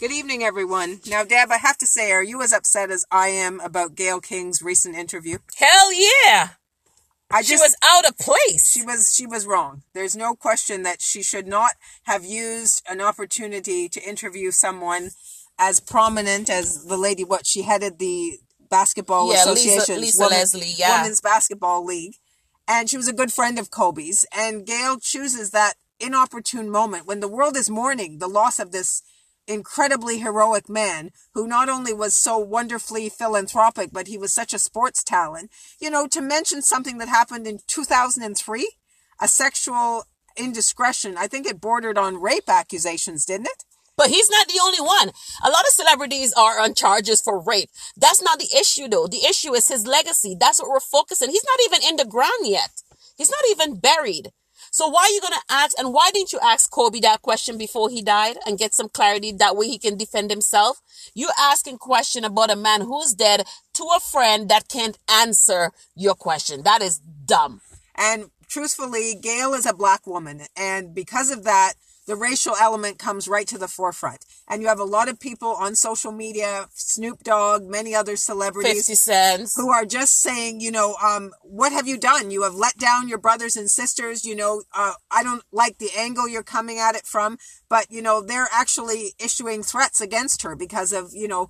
Good evening, everyone. Now, Deb, I have to say, are you as upset as I am about Gayle King's recent interview? Hell yeah. I she was out of place. She was she was wrong. There's no question that she should not have used an opportunity to interview someone as prominent as the lady what she headed the basketball yeah, association Lisa, Lisa Leslie, yeah. Women's Basketball League. And she was a good friend of Kobe's. And Gayle chooses that inopportune moment when the world is mourning the loss of this incredibly heroic man who not only was so wonderfully philanthropic, but he was such a sports talent. You know, to mention something that happened in 2003, a sexual indiscretion, I think it bordered on rape accusations, didn't it? But he's not the only one. A lot of celebrities are on charges for rape. That's not the issue though. The issue is his legacy. That's what we're focusing. He's not even in the ground yet. He's not even buried. So why are you going to ask, and why didn't you ask Kobe that question before he died and get some clarity? That way he can defend himself. You asking question about a man who's dead to a friend that can't answer your question. That is dumb. And truthfully, Gayle is a black woman. And because of that, the racial element comes right to the forefront. And you have a lot of people on social media, Snoop Dogg, many other celebrities 50 cents. who are just saying, you know, um, what have you done? You have let down your brothers and sisters. You know, uh, I don't like the angle you're coming at it from, but you know, they're actually issuing threats against her because of, you know,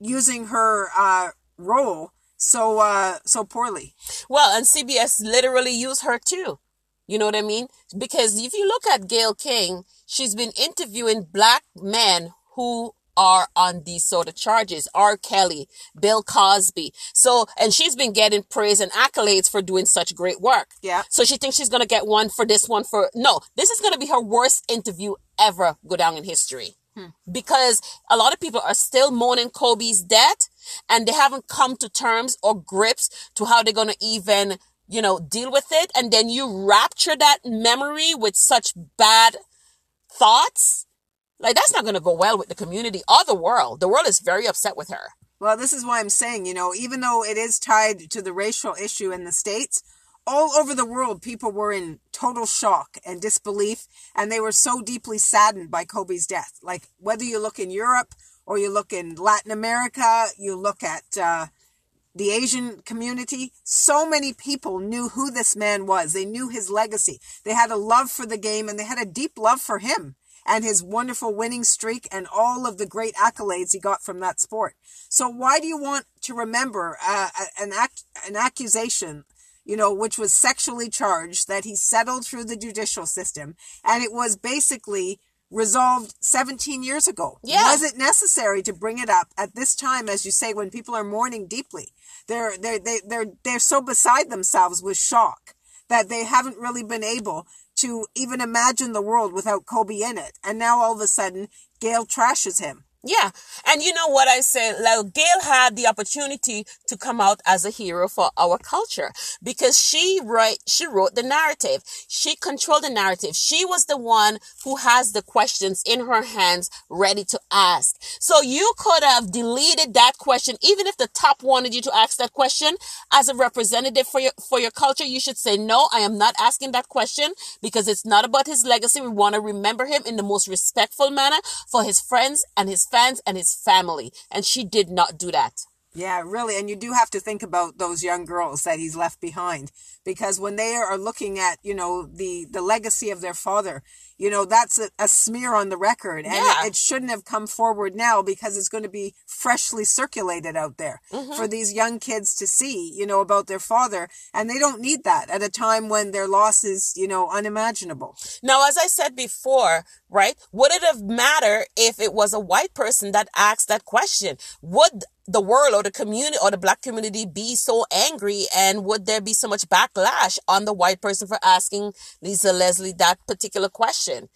using her, uh, role so, uh, so poorly. Well, and CBS literally used her too. You know what I mean? Because if you look at Gayle King, she's been interviewing black men who are on these sort of charges. R. Kelly, Bill Cosby. So, and she's been getting praise and accolades for doing such great work. Yeah. So she thinks she's going to get one for this one for, no, this is going to be her worst interview ever go down in history. Hmm. Because a lot of people are still mourning Kobe's death and they haven't come to terms or grips to how they're going to even you know, deal with it. And then you rapture that memory with such bad thoughts. Like that's not going to go well with the community or the world. The world is very upset with her. Well, this is why I'm saying, you know, even though it is tied to the racial issue in the States, all over the world, people were in total shock and disbelief, and they were so deeply saddened by Kobe's death. Like, whether you look in Europe or you look in Latin America, you look at, uh, the Asian community, so many people knew who this man was. They knew his legacy. They had a love for the game and they had a deep love for him and his wonderful winning streak and all of the great accolades he got from that sport. So why do you want to remember uh, an act, an accusation, you know, which was sexually charged that he settled through the judicial system and it was basically resolved 17 years ago. Yeah. Was it necessary to bring it up at this time, as you say, when people are mourning deeply? They're, they're, they, they're, they're so beside themselves with shock that they haven't really been able to even imagine the world without Kobe in it. And now all of a sudden, Gayle trashes him. Yeah. And you know what I say? Like Gayle had the opportunity to come out as a hero for our culture because she write, she wrote the narrative. She controlled the narrative. She was the one who has the questions in her hands ready to ask. So you could have deleted that question. Even if the top wanted you to ask that question as a representative for your, for your culture, you should say, no, I am not asking that question because it's not about his legacy. We want to remember him in the most respectful manner for his friends and his fans and his family. And she did not do that. Yeah, really. And you do have to think about those young girls that he's left behind because when they are looking at, you know, the, the legacy of their father, you know, that's a, a smear on the record. And yeah. it, it, shouldn't have come forward now because it's going to be freshly circulated out there mm-hmm. for these young kids to see, you know, about their father. And they don't need that at a time when their loss is, you know, unimaginable. Now, as I said before, right? Would it have mattered if it was a white person that asked that question? Would the world the community or the black community be so angry and would there be so much backlash on the white person for asking Lisa Leslie that particular question?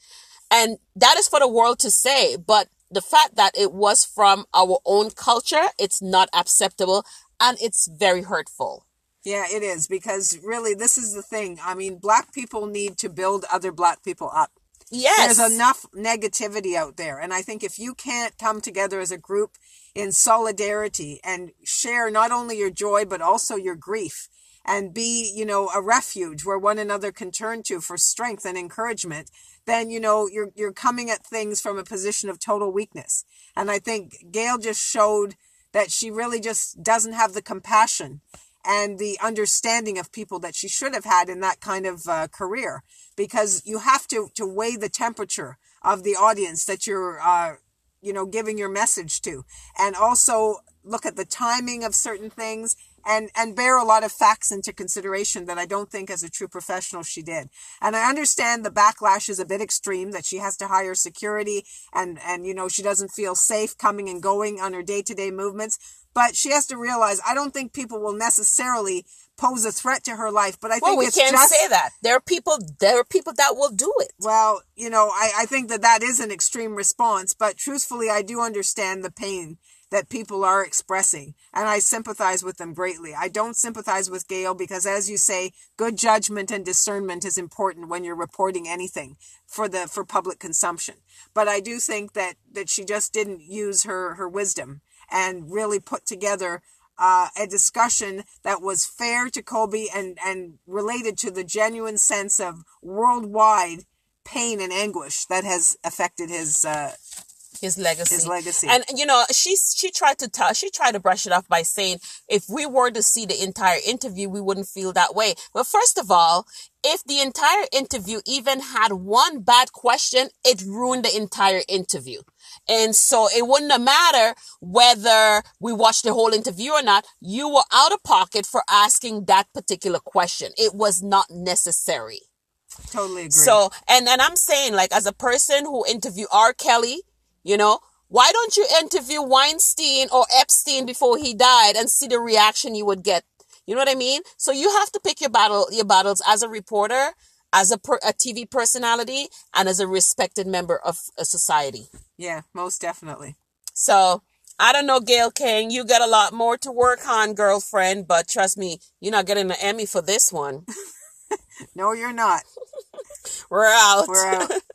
And that is for the world to say, but the fact that it was from our own culture, it's not acceptable and it's very hurtful. Yeah, it is because really this is the thing. I mean, black people need to build other black people up. Yes. There's enough negativity out there. And I think if you can't come together as a group in solidarity and share not only your joy, but also your grief and be, you know, a refuge where one another can turn to for strength and encouragement, then you know you're you're coming at things from a position of total weakness. And I think Gayle just showed that she really just doesn't have the compassion and the understanding of people that she should have had in that kind of uh, career. Because you have to to weigh the temperature of the audience that you're uh, you know giving your message to. And also look at the timing of certain things and and bear a lot of facts into consideration that I don't think as a true professional she did. And I understand the backlash is a bit extreme that she has to hire security and and you know she doesn't feel safe coming and going on her day-to-day movements, but she has to realize I don't think people will necessarily pose a threat to her life. But I well, think we it's can't just, say that. There are people. There are people that will do it. Well, you know, I, I think that that is an extreme response, but truthfully, I do understand the pain that people are expressing, and I sympathize with them greatly. I don't sympathize with Gayle because, as you say, good judgment and discernment is important when you're reporting anything for the for public consumption. But I do think that that she just didn't use her her wisdom and really put together uh, a discussion that was fair to Kobe and and related to the genuine sense of worldwide pain and anguish that has affected his uh, his legacy. His legacy. And you know, she she tried to tell she tried to brush it off by saying if we were to see the entire interview, we wouldn't feel that way. Well, first of all, if the entire interview even had one bad question, it ruined the entire interview. And so it wouldn't have matter whether we watched the whole interview or not. You were out of pocket for asking that particular question. It was not necessary. Totally agree. So, and, and I'm saying like as a person who interviewed R. Kelly, you know, why don't you interview Weinstein or Epstein before he died and see the reaction you would get? You know what I mean? So you have to pick your battle, your battles as a reporter, as a, per, a TV personality, and as a respected member of a society. Yeah, most definitely. So I don't know, Gayle King. You got a lot more to work on, girlfriend. But trust me, you're not getting an Emmy for this one. no, you're not. We're out. We're out.